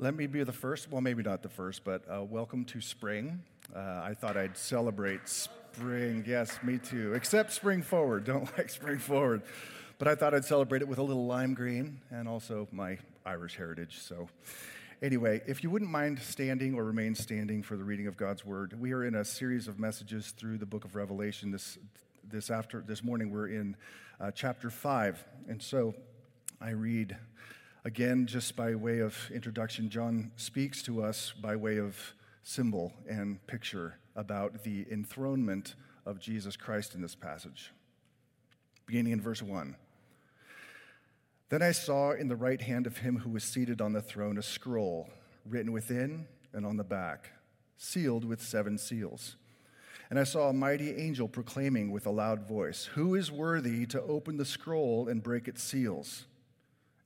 Let me be the first, well, maybe not the first, but uh, welcome to spring. Uh, I thought I'd celebrate spring. Yes, me too. Except spring forward. Don't like spring forward. But I thought I'd celebrate it with a little lime green and also my Irish heritage. So, anyway, if you wouldn't mind standing or remain standing for the reading of God's word, we are in a series of messages through the book of Revelation. This, this, after, this morning, we're in uh, chapter 5. And so I read Again, just by way of introduction, John speaks to us by way of symbol and picture about the enthronement of Jesus Christ in this passage. Beginning in verse 1. Then I saw in the right hand of him who was seated on the throne a scroll written within and on the back, sealed with seven seals. And I saw a mighty angel proclaiming with a loud voice, Who is worthy to open the scroll and break its seals?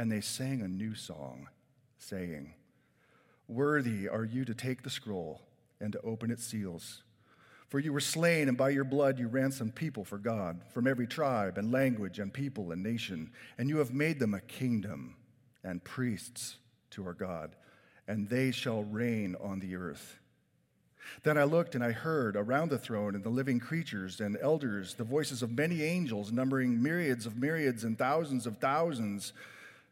And they sang a new song, saying, Worthy are you to take the scroll and to open its seals. For you were slain, and by your blood you ransomed people for God from every tribe and language and people and nation, and you have made them a kingdom and priests to our God, and they shall reign on the earth. Then I looked and I heard around the throne and the living creatures and elders the voices of many angels, numbering myriads of myriads and thousands of thousands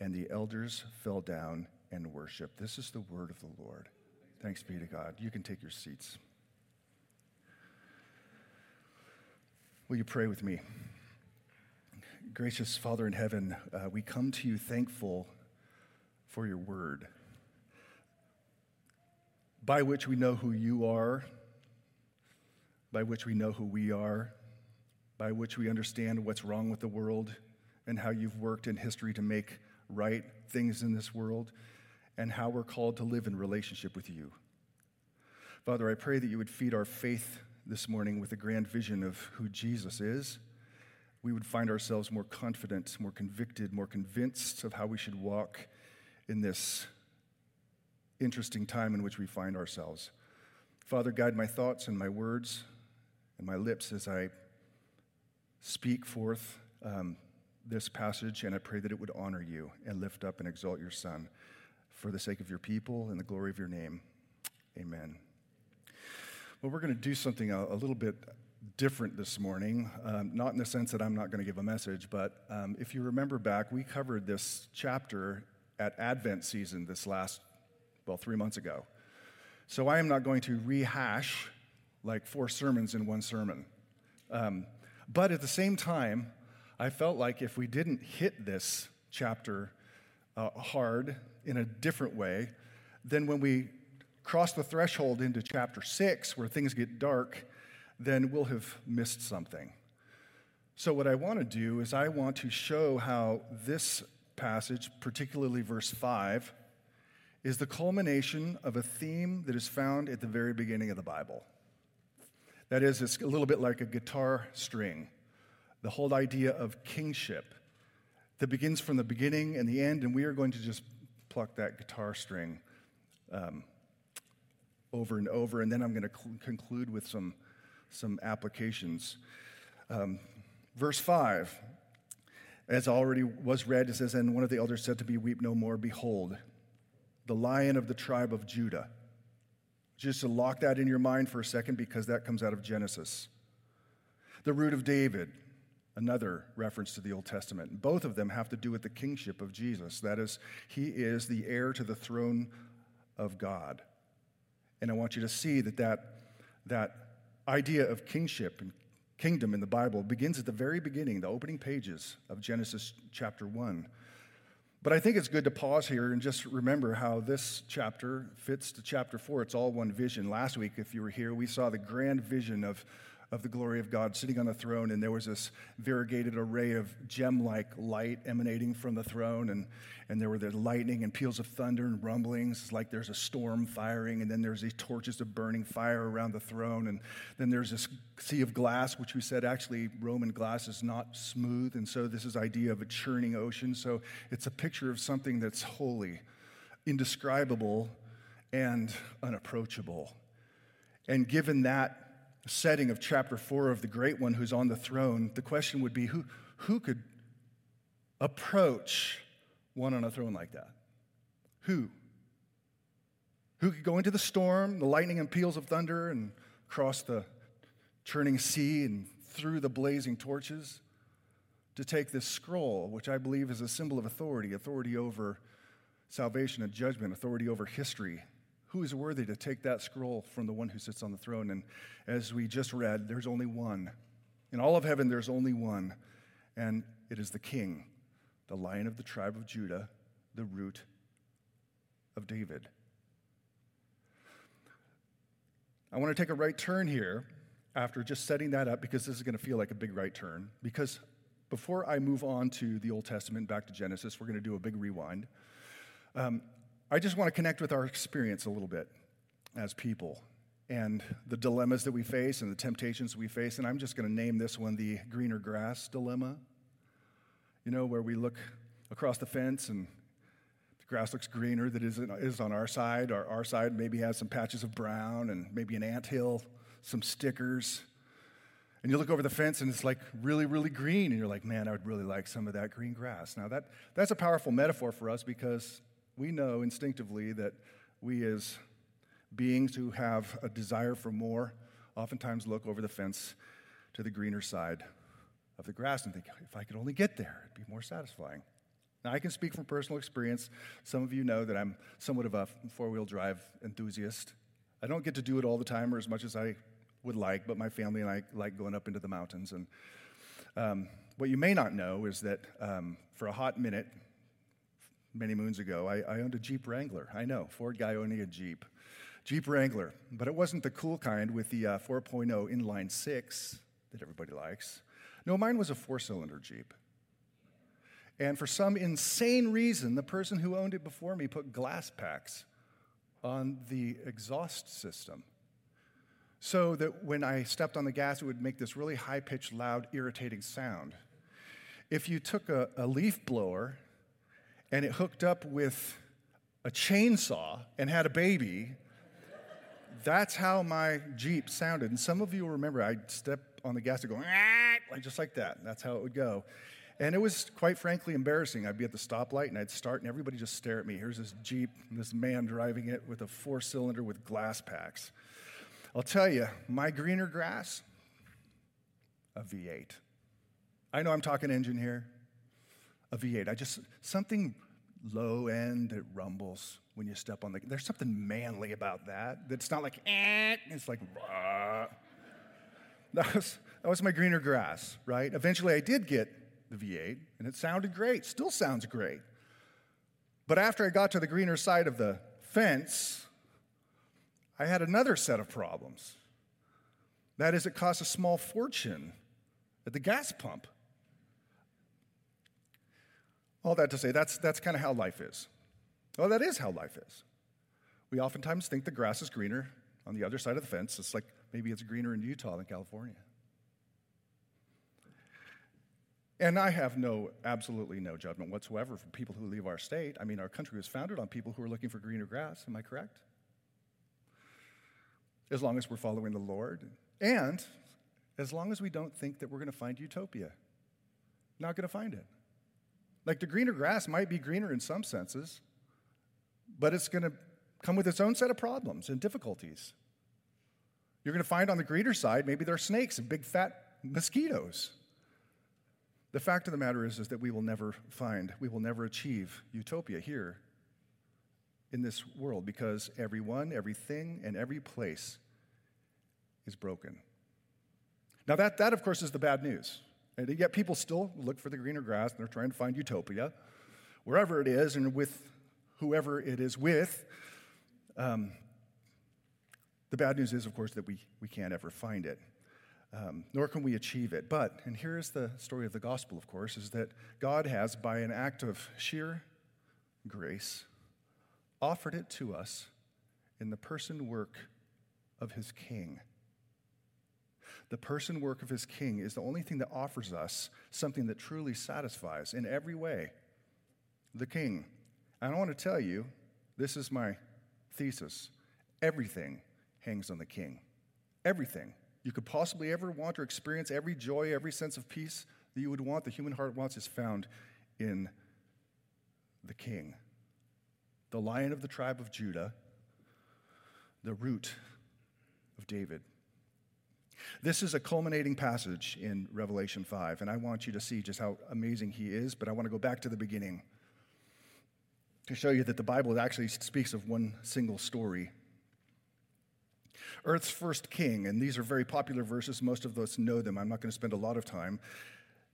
and the elders fell down and worshiped. This is the word of the Lord. Thanks be to God. You can take your seats. Will you pray with me? Gracious Father in heaven, uh, we come to you thankful for your word, by which we know who you are, by which we know who we are, by which we understand what's wrong with the world and how you've worked in history to make right things in this world, and how we're called to live in relationship with you. Father, I pray that you would feed our faith this morning with a grand vision of who Jesus is. We would find ourselves more confident, more convicted, more convinced of how we should walk in this interesting time in which we find ourselves. Father, guide my thoughts and my words and my lips as I speak forth um, this passage, and I pray that it would honor you and lift up and exalt your Son for the sake of your people and the glory of your name. Amen. Well, we're going to do something a, a little bit different this morning, um, not in the sense that I'm not going to give a message, but um, if you remember back, we covered this chapter at Advent season this last, well, three months ago. So I am not going to rehash like four sermons in one sermon. Um, but at the same time, I felt like if we didn't hit this chapter uh, hard in a different way, then when we cross the threshold into chapter six, where things get dark, then we'll have missed something. So, what I want to do is, I want to show how this passage, particularly verse 5, is the culmination of a theme that is found at the very beginning of the Bible. That is, it's a little bit like a guitar string the whole idea of kingship that begins from the beginning and the end, and we are going to just pluck that guitar string um, over and over, and then I'm going to cl- conclude with some, some applications. Um, verse 5, as already was read, it says, And one of the elders said to me, Weep no more, behold, the lion of the tribe of Judah. Just to lock that in your mind for a second because that comes out of Genesis. The root of David, another reference to the Old Testament. Both of them have to do with the kingship of Jesus. That is, he is the heir to the throne of God. And I want you to see that that, that idea of kingship and kingdom in the Bible begins at the very beginning, the opening pages of Genesis chapter 1. But I think it's good to pause here and just remember how this chapter fits to chapter 4. It's all one vision. Last week, if you were here, we saw the grand vision of of the glory of God sitting on the throne, and there was this variegated array of gem like light emanating from the throne, and, and there were the lightning and peals of thunder and rumblings. Like there's a storm firing, and then there's these torches of burning fire around the throne, and then there's this sea of glass, which we said actually Roman glass is not smooth, and so this is idea of a churning ocean. So it's a picture of something that's holy, indescribable, and unapproachable. And given that setting of chapter 4 of the great one who's on the throne, the question would be who, who could approach one on a throne like that? Who? Who could go into the storm, the lightning and peals of thunder, and cross the churning sea and through the blazing torches to take this scroll, which I believe is a symbol of authority authority over salvation and judgment, authority over history, who is worthy to take that scroll from the one who sits on the throne? And as we just read, there's only one. In all of heaven, there's only one, and it is the King, the Lion of the tribe of Judah, the root of David. I want to take a right turn here after just setting that up because this is going to feel like a big right turn. Because before I move on to the Old Testament, back to Genesis, we're going to do a big rewind. Um, I just want to connect with our experience a little bit as people and the dilemmas that we face and the temptations we face. And I'm just going to name this one the greener grass dilemma. You know, where we look across the fence and the grass looks greener that is, is on our side, or our side maybe has some patches of brown and maybe an ant hill, some stickers. And you look over the fence and it's like really, really green, and you're like, man, I would really like some of that green grass. Now, that, that's a powerful metaphor for us because we know instinctively that we, as beings who have a desire for more, oftentimes look over the fence to the greener side of the grass and think, if I could only get there, it'd be more satisfying. Now, I can speak from personal experience. Some of you know that I'm somewhat of a four wheel drive enthusiast. I don't get to do it all the time or as much as I would like, but my family and I like going up into the mountains. And um, what you may not know is that um, for a hot minute, many moons ago, I, I owned a Jeep Wrangler. I know, Ford guy owning a Jeep. Jeep Wrangler, but it wasn't the cool kind with the uh, 4.0 inline six that everybody likes. No, mine was a four cylinder Jeep. And for some insane reason, the person who owned it before me put glass packs on the exhaust system. So that when I stepped on the gas, it would make this really high pitched, loud, irritating sound. If you took a, a leaf blower and it hooked up with a chainsaw and had a baby, that's how my Jeep sounded. And some of you will remember I'd step on the gas and go, like just like that. That's how it would go. And it was quite frankly embarrassing. I'd be at the stoplight and I'd start, and everybody just stare at me. Here's this Jeep, this man driving it with a four cylinder with glass packs. I'll tell you, my greener grass, a V8. I know I'm talking engine here a V8. I just, something low end that rumbles when you step on the, there's something manly about that. That's not like, eh, it's like. That was, that was my greener grass, right? Eventually I did get the V8 and it sounded great, still sounds great. But after I got to the greener side of the fence, I had another set of problems. That is, it cost a small fortune at the gas pump all that to say, that's, that's kind of how life is. Well, that is how life is. We oftentimes think the grass is greener on the other side of the fence. It's like maybe it's greener in Utah than California. And I have no, absolutely no judgment whatsoever for people who leave our state. I mean, our country was founded on people who are looking for greener grass. Am I correct? as long as we're following the Lord, and as long as we don't think that we're going to find utopia. Not going to find it. Like the greener grass might be greener in some senses, but it's going to come with its own set of problems and difficulties. You're going to find on the greener side, maybe there are snakes and big fat mosquitoes. The fact of the matter is, is that we will never find, we will never achieve utopia here in this world because everyone, everything, and every place is broken. Now, that, that of course, is the bad news. And yet, people still look for the greener grass and they're trying to find utopia wherever it is and with whoever it is with. Um, the bad news is, of course, that we, we can't ever find it, um, nor can we achieve it. But, and here is the story of the gospel, of course, is that God has, by an act of sheer grace, offered it to us in the person work of his king. The person work of his king is the only thing that offers us something that truly satisfies in every way. The king. And I want to tell you, this is my thesis everything hangs on the king. Everything you could possibly ever want or experience, every joy, every sense of peace that you would want, the human heart wants, is found in the king the lion of the tribe of Judah, the root of David. This is a culminating passage in Revelation 5, and I want you to see just how amazing he is, but I want to go back to the beginning to show you that the Bible actually speaks of one single story. Earth's first king, and these are very popular verses, most of us know them. I'm not going to spend a lot of time,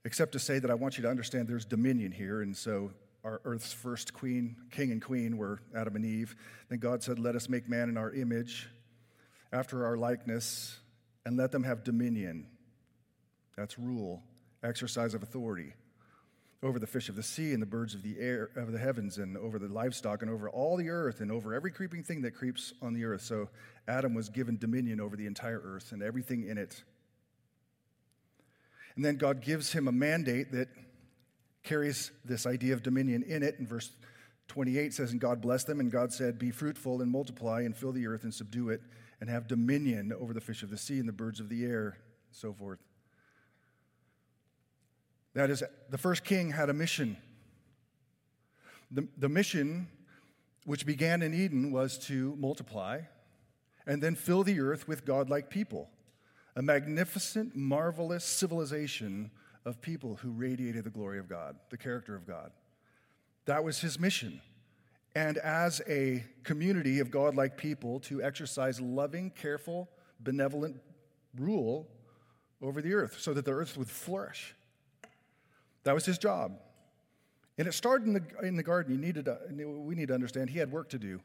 except to say that I want you to understand there's dominion here, and so our earth's first queen, king and queen were Adam and Eve. Then God said, Let us make man in our image, after our likeness, and let them have dominion. That's rule, exercise of authority over the fish of the sea and the birds of the air of the heavens and over the livestock and over all the earth and over every creeping thing that creeps on the earth. So Adam was given dominion over the entire earth and everything in it. And then God gives him a mandate that carries this idea of dominion in it. And verse 28 says, And God blessed them, and God said, Be fruitful and multiply and fill the earth and subdue it, and have dominion over the fish of the sea and the birds of the air, and so forth. That is, the first king had a mission. The, the mission, which began in Eden, was to multiply and then fill the earth with godlike people. A magnificent, marvelous civilization of people who radiated the glory of God, the character of God. That was his mission. And as a community of godlike people, to exercise loving, careful, benevolent rule over the earth so that the earth would flourish. That was his job. And it started in the, in the garden. He needed to, we need to understand he had work to do.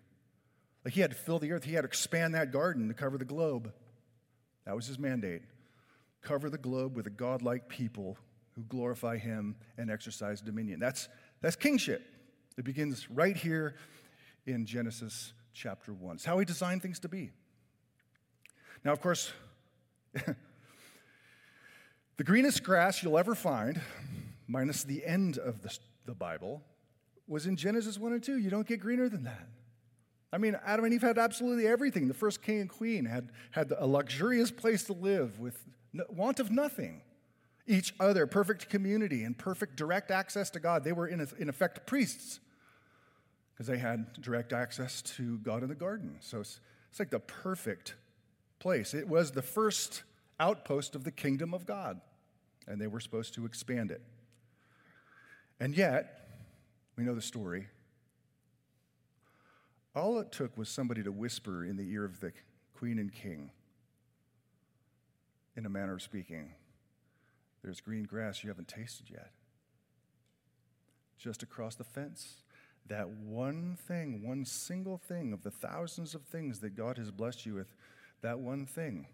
Like he had to fill the earth, he had to expand that garden to cover the globe. That was his mandate. Cover the globe with a godlike people who glorify him and exercise dominion. That's, that's kingship. It begins right here in Genesis chapter 1. It's how he designed things to be. Now, of course, the greenest grass you'll ever find, minus the end of the, the Bible, was in Genesis 1 and 2. You don't get greener than that. I mean, Adam and Eve had absolutely everything. The first king and queen had, had a luxurious place to live with want of nothing each other, perfect community, and perfect direct access to God. They were, in, in effect, priests because they had direct access to God in the garden. So it's, it's like the perfect place. It was the first outpost of the kingdom of God, and they were supposed to expand it. And yet, we know the story. All it took was somebody to whisper in the ear of the queen and king, in a manner of speaking, there's green grass you haven't tasted yet. Just across the fence, that one thing, one single thing of the thousands of things that God has blessed you with, that one thing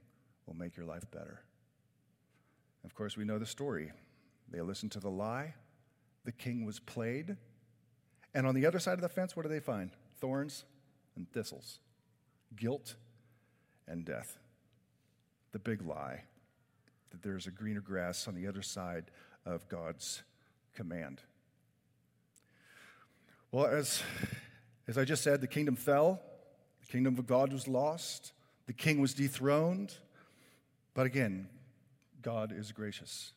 will make your life better. Of course, we know the story. They listened to the lie, the king was played, and on the other side of the fence, what do they find? Thorns and thistles, guilt and death. The big lie that there's a greener grass on the other side of God's command. Well, as, as I just said, the kingdom fell, the kingdom of God was lost, The king was dethroned, but again, God is gracious.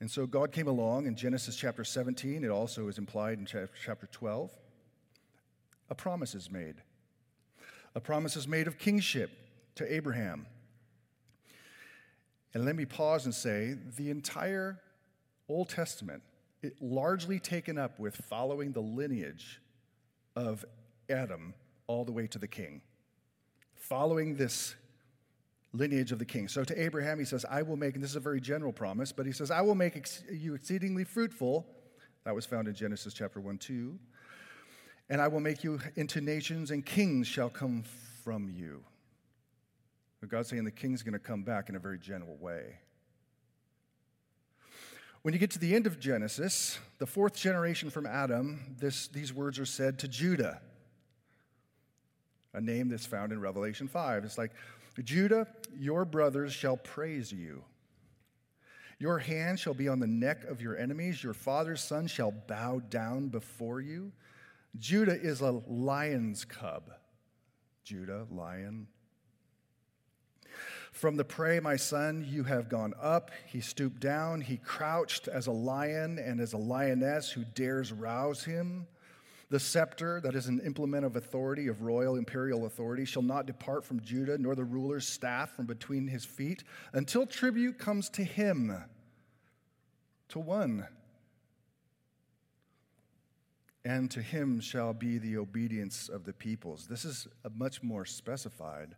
And so God came along in Genesis chapter 17. It also is implied in chapter 12. A promise is made. A promise is made of kingship to Abraham. And let me pause and say the entire Old Testament, it largely taken up with following the lineage of Adam all the way to the king. Following this lineage of the king. So to Abraham, he says, I will make, and this is a very general promise, but he says, I will make ex- you exceedingly fruitful. That was found in Genesis chapter 1, 2. And I will make you into nations, and kings shall come from you. But God's saying the king's going to come back in a very general way. When you get to the end of Genesis, the fourth generation from Adam, this, these words are said to Judah, a name that's found in Revelation 5. It's like, Judah, your brothers shall praise you. Your hand shall be on the neck of your enemies. Your father's son shall bow down before you. Judah is a lion's cub. Judah, lion. From the prey, my son, you have gone up. He stooped down. He crouched as a lion and as a lioness who dares rouse him. The scepter, that is an implement of authority, of royal imperial authority, shall not depart from Judah, nor the ruler's staff from between his feet, until tribute comes to him, to one. And to him shall be the obedience of the peoples. This is a much more specified.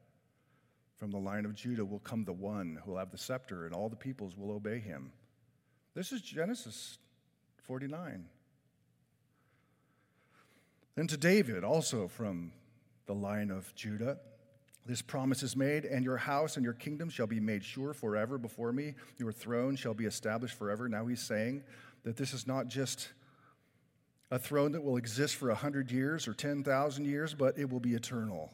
From the line of Judah will come the one who will have the scepter, and all the peoples will obey him. This is Genesis 49. Then to David, also from the line of Judah, this promise is made, and your house and your kingdom shall be made sure forever before me. Your throne shall be established forever. Now he's saying that this is not just a throne that will exist for 100 years or 10,000 years, but it will be eternal.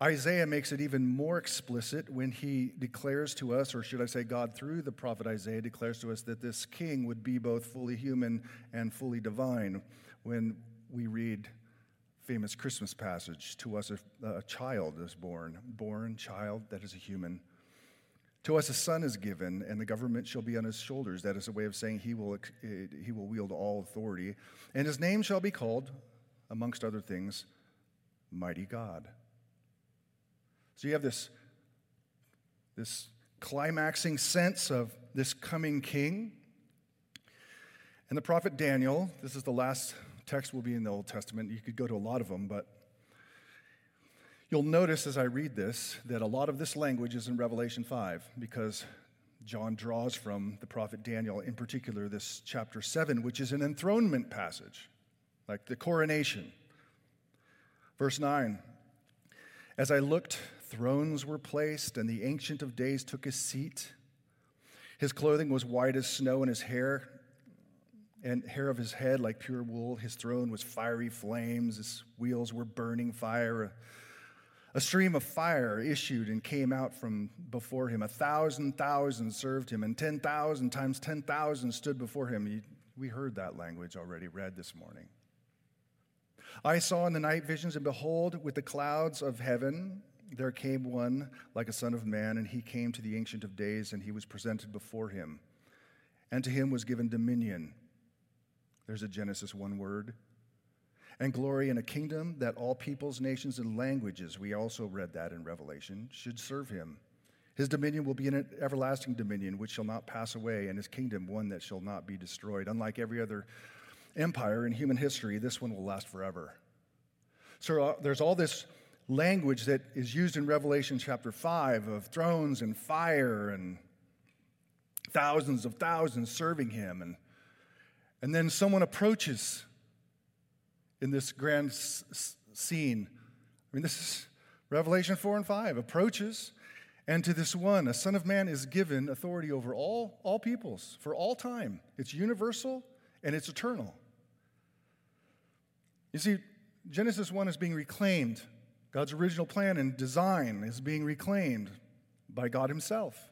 Isaiah makes it even more explicit when he declares to us, or should I say, God through the prophet Isaiah declares to us that this king would be both fully human and fully divine. When we read famous Christmas passage, to us a, a child is born, born child that is a human. To us a son is given, and the government shall be on his shoulders. That is a way of saying he will, he will wield all authority. And his name shall be called, amongst other things, Mighty God so you have this, this climaxing sense of this coming king. And the prophet Daniel, this is the last text will be in the Old Testament. You could go to a lot of them, but you'll notice as I read this that a lot of this language is in Revelation 5 because John draws from the prophet Daniel, in particular, this chapter 7, which is an enthronement passage, like the coronation. Verse 9 As I looked Thrones were placed, and the Ancient of Days took his seat. His clothing was white as snow, and his hair and hair of his head like pure wool. His throne was fiery flames. His wheels were burning fire. A stream of fire issued and came out from before him. A thousand thousand served him, and 10,000 times 10,000 stood before him. We heard that language already read this morning. I saw in the night visions, and behold, with the clouds of heaven, there came one like a son of man, and he came to the Ancient of Days, and he was presented before him. And to him was given dominion. There's a Genesis one word. And glory and a kingdom that all peoples, nations, and languages, we also read that in Revelation, should serve him. His dominion will be an everlasting dominion which shall not pass away, and his kingdom one that shall not be destroyed. Unlike every other empire in human history, this one will last forever. So uh, there's all this language that is used in Revelation chapter 5 of thrones and fire and thousands of thousands serving him. And, and then someone approaches in this grand s- scene. I mean, this is Revelation 4 and 5 approaches, and to this one, a Son of Man is given authority over all, all peoples for all time. It's universal and it's eternal. You see, Genesis 1 is being reclaimed God's original plan and design is being reclaimed by God Himself.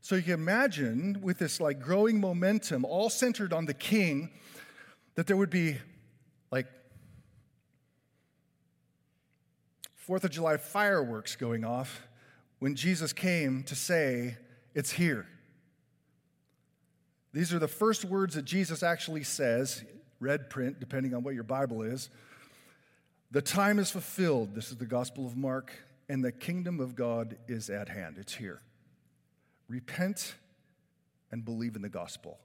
So you can imagine with this like growing momentum, all centered on the king, that there would be like Fourth of July fireworks going off when Jesus came to say, It's here. These are the first words that Jesus actually says, red print, depending on what your Bible is. The time is fulfilled. This is the Gospel of Mark, and the kingdom of God is at hand. It's here. Repent and believe in the gospel.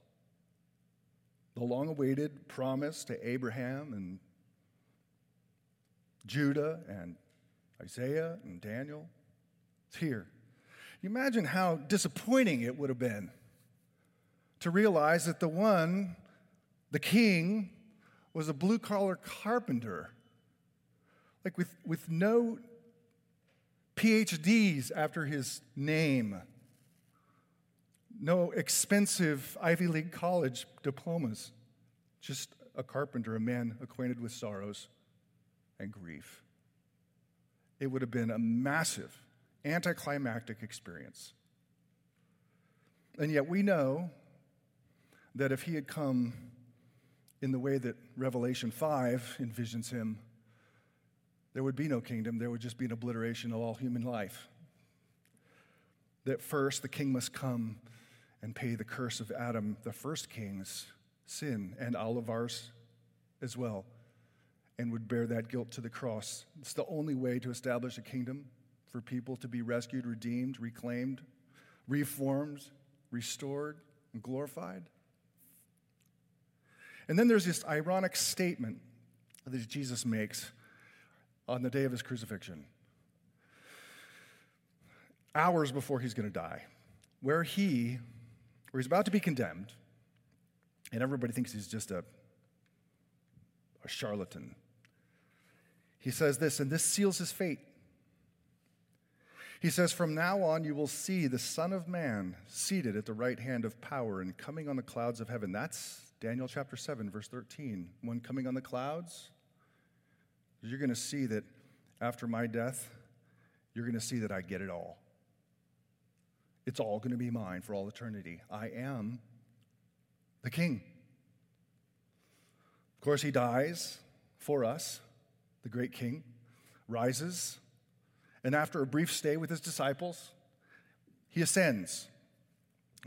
The long awaited promise to Abraham and Judah and Isaiah and Daniel. It's here. You imagine how disappointing it would have been to realize that the one, the king, was a blue collar carpenter, like with, with no PhDs after his name, no expensive Ivy League college diplomas, just a carpenter, a man acquainted with sorrows and grief. It would have been a massive anticlimactic experience. And yet we know that if he had come in the way that Revelation 5 envisions him, there would be no kingdom, there would just be an obliteration of all human life. That first the king must come and pay the curse of Adam, the first king's sin, and all of ours as well, and would bear that guilt to the cross. It's the only way to establish a kingdom for people to be rescued, redeemed, reclaimed, reformed, restored, and glorified. And then there's this ironic statement that Jesus makes on the day of his crucifixion, hours before he's going to die, where he, where he's about to be condemned, and everybody thinks he's just a, a charlatan. He says this, and this seals his fate. He says, From now on, you will see the Son of Man seated at the right hand of power and coming on the clouds of heaven. That's Daniel chapter 7, verse 13. One coming on the clouds. You're going to see that after my death, you're going to see that I get it all. It's all going to be mine for all eternity. I am the king. Of course, he dies for us, the great king, rises, and after a brief stay with his disciples, he ascends.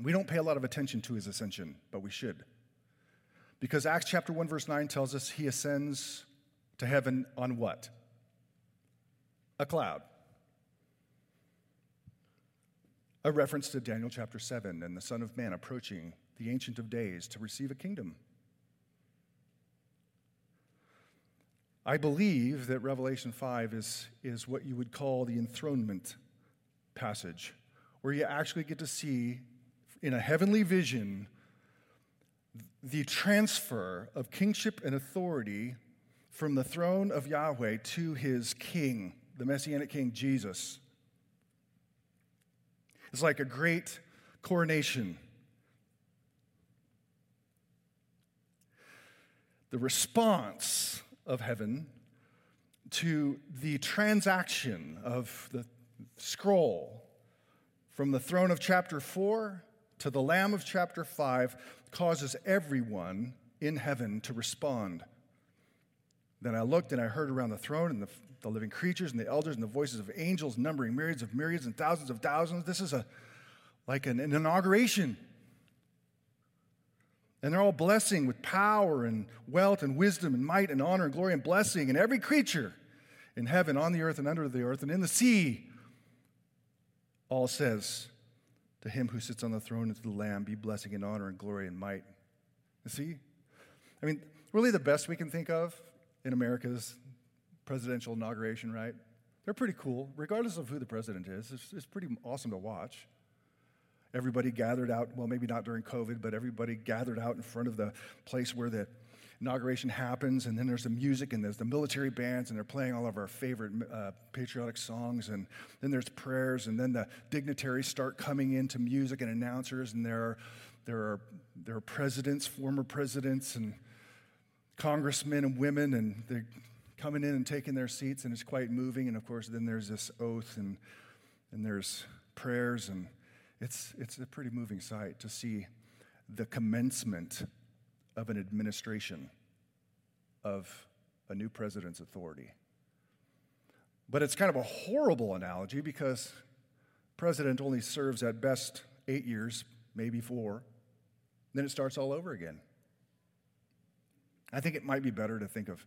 We don't pay a lot of attention to his ascension, but we should. Because Acts chapter 1, verse 9 tells us he ascends to heaven on what? A cloud. A reference to Daniel chapter 7 and the Son of Man approaching the Ancient of Days to receive a kingdom. I believe that Revelation 5 is, is what you would call the enthronement passage, where you actually get to see in a heavenly vision the transfer of kingship and authority from the throne of Yahweh to his king, the messianic king Jesus. It's like a great coronation. The response of heaven to the transaction of the scroll from the throne of chapter 4 to the Lamb of chapter 5 causes everyone in heaven to respond. Then I looked and I heard around the throne and the, the living creatures and the elders and the voices of angels numbering myriads of myriads and thousands of thousands. This is a like an, an inauguration. And they're all blessing with power and wealth and wisdom and might and honor and glory and blessing. And every creature in heaven, on the earth, and under the earth, and in the sea, all says, to him who sits on the throne and to the Lamb be blessing and honor and glory and might. You see? I mean, really the best we can think of in America's presidential inauguration, right? They're pretty cool, regardless of who the president is. It's, it's pretty awesome to watch. Everybody gathered out, well, maybe not during COVID, but everybody gathered out in front of the place where the inauguration happens, and then there's the music, and there's the military bands, and they're playing all of our favorite uh, patriotic songs, and then there's prayers, and then the dignitaries start coming into music and announcers, and there are, there are, there are presidents, former presidents, and congressmen and women, and they're coming in and taking their seats, and it's quite moving. And of course, then there's this oath, and, and there's prayers, and it's, it's a pretty moving sight to see the commencement of an administration of a new president's authority. But it's kind of a horrible analogy because president only serves at best eight years, maybe four. Then it starts all over again. I think it might be better to think of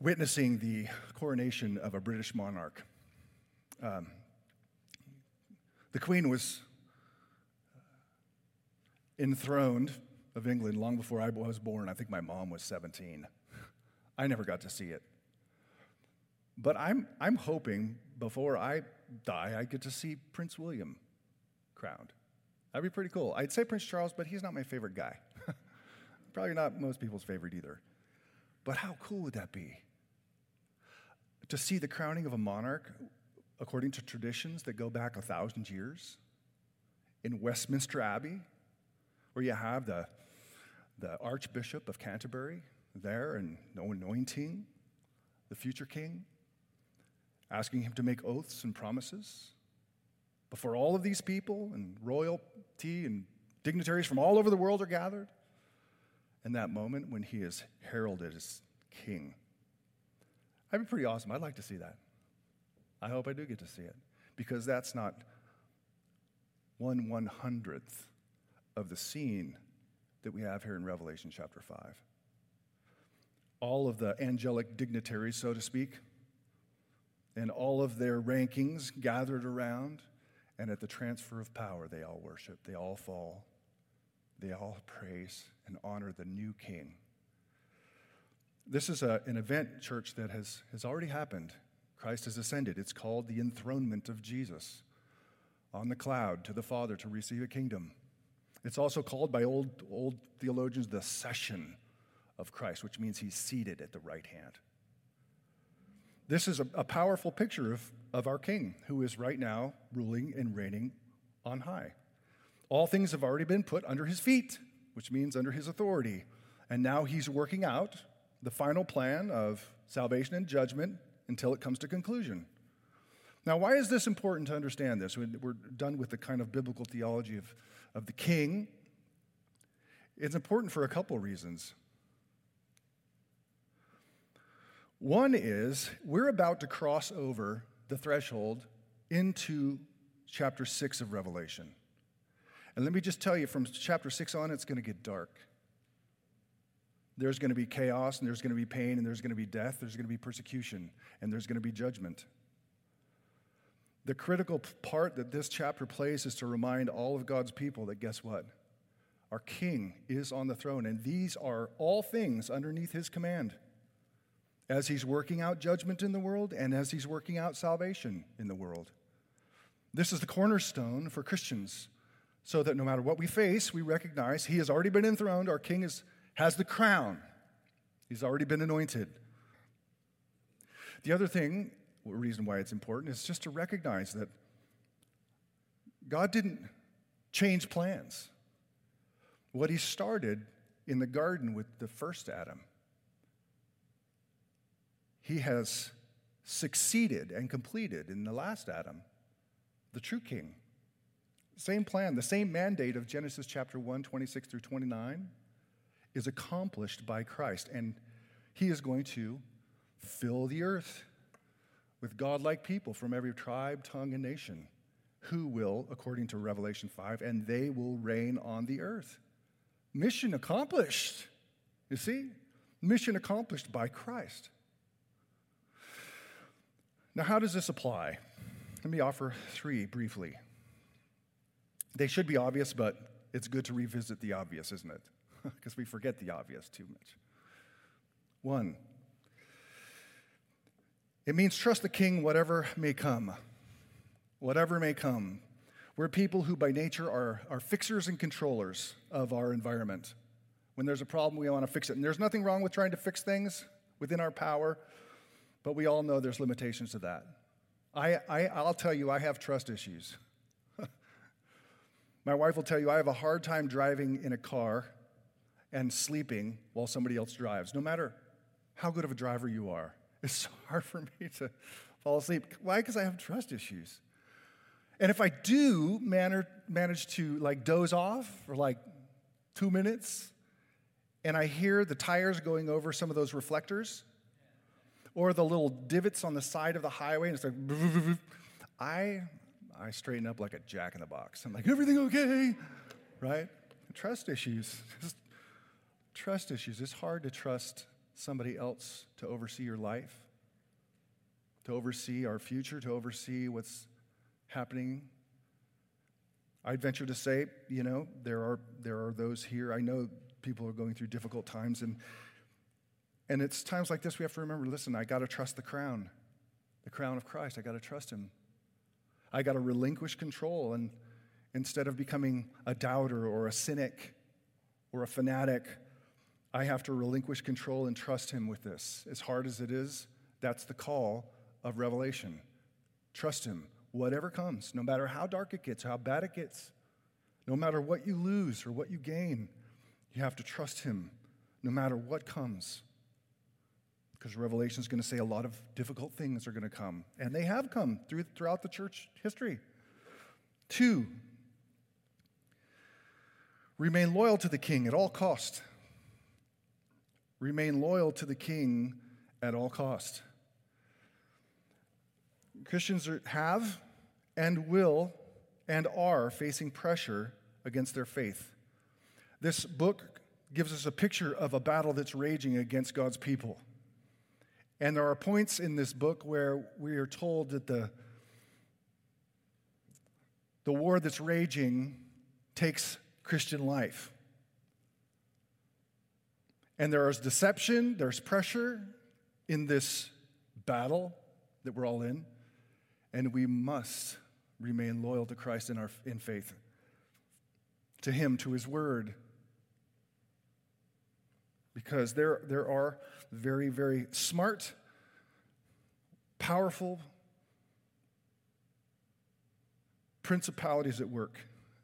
witnessing the coronation of a British monarch. Um, the Queen was enthroned of England long before I was born. I think my mom was 17. I never got to see it. But I'm, I'm hoping before I die, I get to see Prince William crowned. That'd be pretty cool. I'd say Prince Charles, but he's not my favorite guy. Probably not most people's favorite either. But how cool would that be? To see the crowning of a monarch according to traditions that go back a thousand years in Westminster Abbey, where you have the, the Archbishop of Canterbury there and no anointing the future king, asking him to make oaths and promises before all of these people and royalty and dignitaries from all over the world are gathered. And that moment when he is heralded as king. That'd be pretty awesome. I'd like to see that. I hope I do get to see it because that's not one one hundredth of the scene that we have here in Revelation chapter 5. All of the angelic dignitaries, so to speak, and all of their rankings gathered around, and at the transfer of power, they all worship, they all fall, they all praise and honor the new king. This is a, an event, church, that has, has already happened. Christ has ascended. It's called the enthronement of Jesus on the cloud to the Father to receive a kingdom. It's also called by old, old theologians the session of Christ, which means he's seated at the right hand. This is a, a powerful picture of, of our King, who is right now ruling and reigning on high. All things have already been put under his feet, which means under his authority. And now he's working out the final plan of salvation and judgment until it comes to conclusion. Now, why is this important to understand this? We're done with the kind of biblical theology of, of the king. It's important for a couple reasons. One is we're about to cross over the threshold into chapter 6 of Revelation. And let me just tell you from chapter 6 on, it's going to get dark. There's going to be chaos, and there's going to be pain, and there's going to be death, there's going to be persecution, and there's going to be judgment. The critical part that this chapter plays is to remind all of God's people that guess what? Our King is on the throne, and these are all things underneath his command as he's working out judgment in the world and as he's working out salvation in the world. This is the cornerstone for Christians, so that no matter what we face, we recognize he has already been enthroned, our king is, has the crown, he's already been anointed. The other thing, reason why it's important, is just to recognize that God didn't change plans. What he started in the garden with the first Adam he has succeeded and completed in the last Adam, the true king. Same plan, the same mandate of Genesis chapter 1, 26 through 29 is accomplished by Christ. And he is going to fill the earth with godlike people from every tribe, tongue, and nation who will, according to Revelation 5, and they will reign on the earth. Mission accomplished. You see? Mission accomplished by Christ. Now, how does this apply? Let me offer three briefly. They should be obvious, but it's good to revisit the obvious, isn't it? Because we forget the obvious too much. One, it means trust the king, whatever may come. Whatever may come. We're people who, by nature, are, are fixers and controllers of our environment. When there's a problem, we want to fix it. And there's nothing wrong with trying to fix things within our power. But we all know there's limitations to that. I, I, I'll tell you, I have trust issues. My wife will tell you I have a hard time driving in a car and sleeping while somebody else drives, no matter how good of a driver you are. It's so hard for me to fall asleep. Why? Because I have trust issues. And if I do manner, manage to like doze off for like two minutes and I hear the tires going over some of those reflectors, or the little divots on the side of the highway, and it's like, I, I straighten up like a jack in the box. I'm like, everything okay? Right? Trust issues. Trust issues. It's hard to trust somebody else to oversee your life, to oversee our future, to oversee what's happening. I'd venture to say, you know, there are, there are those here. I know people are going through difficult times, and, and it's times like this we have to remember listen, I got to trust the crown, the crown of Christ. I got to trust him. I got to relinquish control, and instead of becoming a doubter or a cynic or a fanatic, I have to relinquish control and trust Him with this. As hard as it is, that's the call of Revelation. Trust Him, whatever comes, no matter how dark it gets, how bad it gets, no matter what you lose or what you gain, you have to trust Him no matter what comes. Because Revelation is going to say a lot of difficult things are going to come, and they have come through, throughout the church history. Two, remain loyal to the king at all cost. Remain loyal to the king at all cost. Christians are, have and will and are facing pressure against their faith. This book gives us a picture of a battle that's raging against God's people. And there are points in this book where we are told that the, the war that's raging takes Christian life. And there is deception, there's pressure in this battle that we're all in, and we must remain loyal to Christ in, our, in faith, to Him, to His Word. Because there, there are very, very smart, powerful principalities at work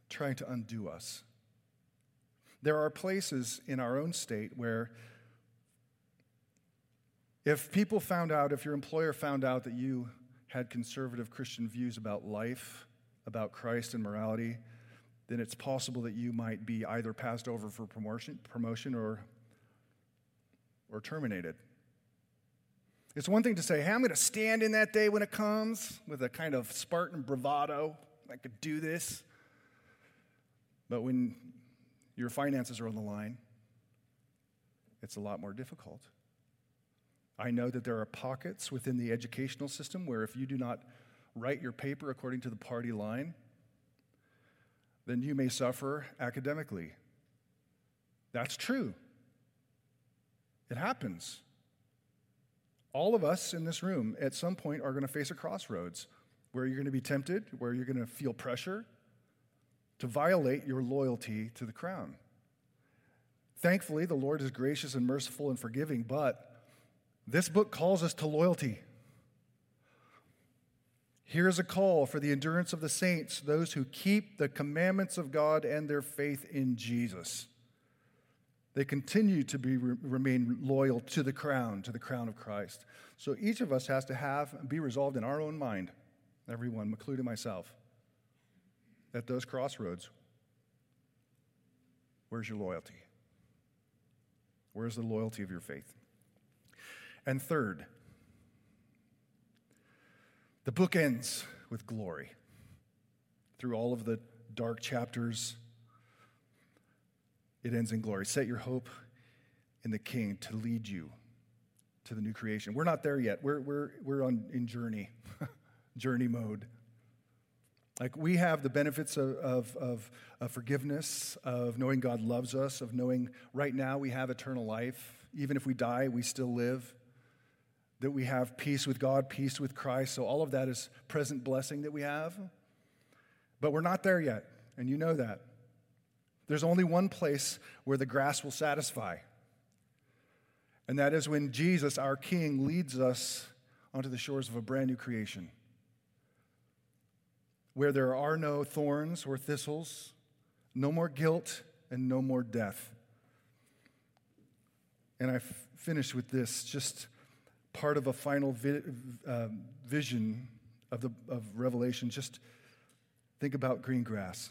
trying to undo us. There are places in our own state where if people found out, if your employer found out that you had conservative Christian views about life, about Christ and morality, then it's possible that you might be either passed over for promotion, promotion or, or terminated. It's one thing to say, hey, I'm going to stand in that day when it comes with a kind of Spartan bravado. I could do this. But when your finances are on the line, it's a lot more difficult. I know that there are pockets within the educational system where if you do not write your paper according to the party line, then you may suffer academically. That's true. It happens. All of us in this room at some point are going to face a crossroads where you're going to be tempted, where you're going to feel pressure, to violate your loyalty to the crown. Thankfully, the Lord is gracious and merciful and forgiving, but this book calls us to loyalty. Here's a call for the endurance of the saints, those who keep the commandments of God and their faith in Jesus. They continue to be, remain loyal to the crown, to the crown of Christ. So each of us has to have be resolved in our own mind, everyone, including myself at those crossroads, where's your loyalty? Where's the loyalty of your faith? And third, the book ends with glory. Through all of the dark chapters, it ends in glory. Set your hope in the King to lead you to the new creation. We're not there yet. We're, we're, we're on, in journey, journey mode. Like we have the benefits of, of, of, of, forgiveness, of knowing God loves us, of knowing right now we have eternal life. Even if we die, we still live. That we have peace with God, peace with Christ. So all of that is present blessing that we have. But we're not there yet, and you know that. There's only one place where the grass will satisfy. And that is when Jesus, our King, leads us onto the shores of a brand new creation where there are no thorns or thistles, no more guilt, and no more death. And I finish with this just part of a final vi- uh, vision of, the, of Revelation. Just think about green grass.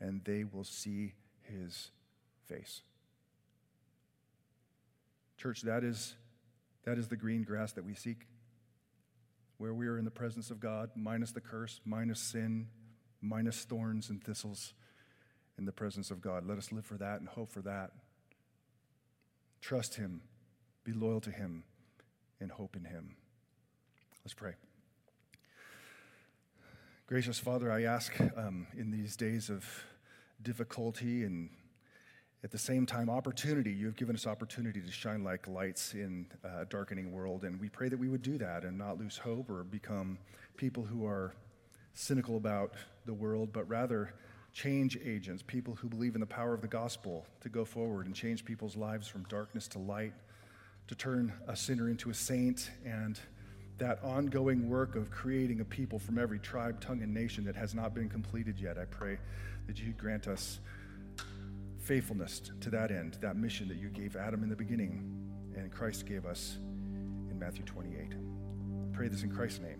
and they will see his face. Church, that is, that is the green grass that we seek, where we are in the presence of God, minus the curse, minus sin, minus thorns and thistles, in the presence of God. Let us live for that and hope for that. Trust Him, be loyal to Him, and hope in Him. Let's pray. Gracious Father, I ask um, in these days of difficulty and at the same time, opportunity. You have given us opportunity to shine like lights in a darkening world, and we pray that we would do that and not lose hope or become people who are cynical about the world, but rather change agents, people who believe in the power of the gospel to go forward and change people's lives from darkness to light, to turn a sinner into a saint, and that ongoing work of creating a people from every tribe, tongue, and nation that has not been completed yet. I pray that you grant us faithfulness to that end, that mission that you gave Adam in the beginning and Christ gave us in Matthew 28. I pray this in Christ's name.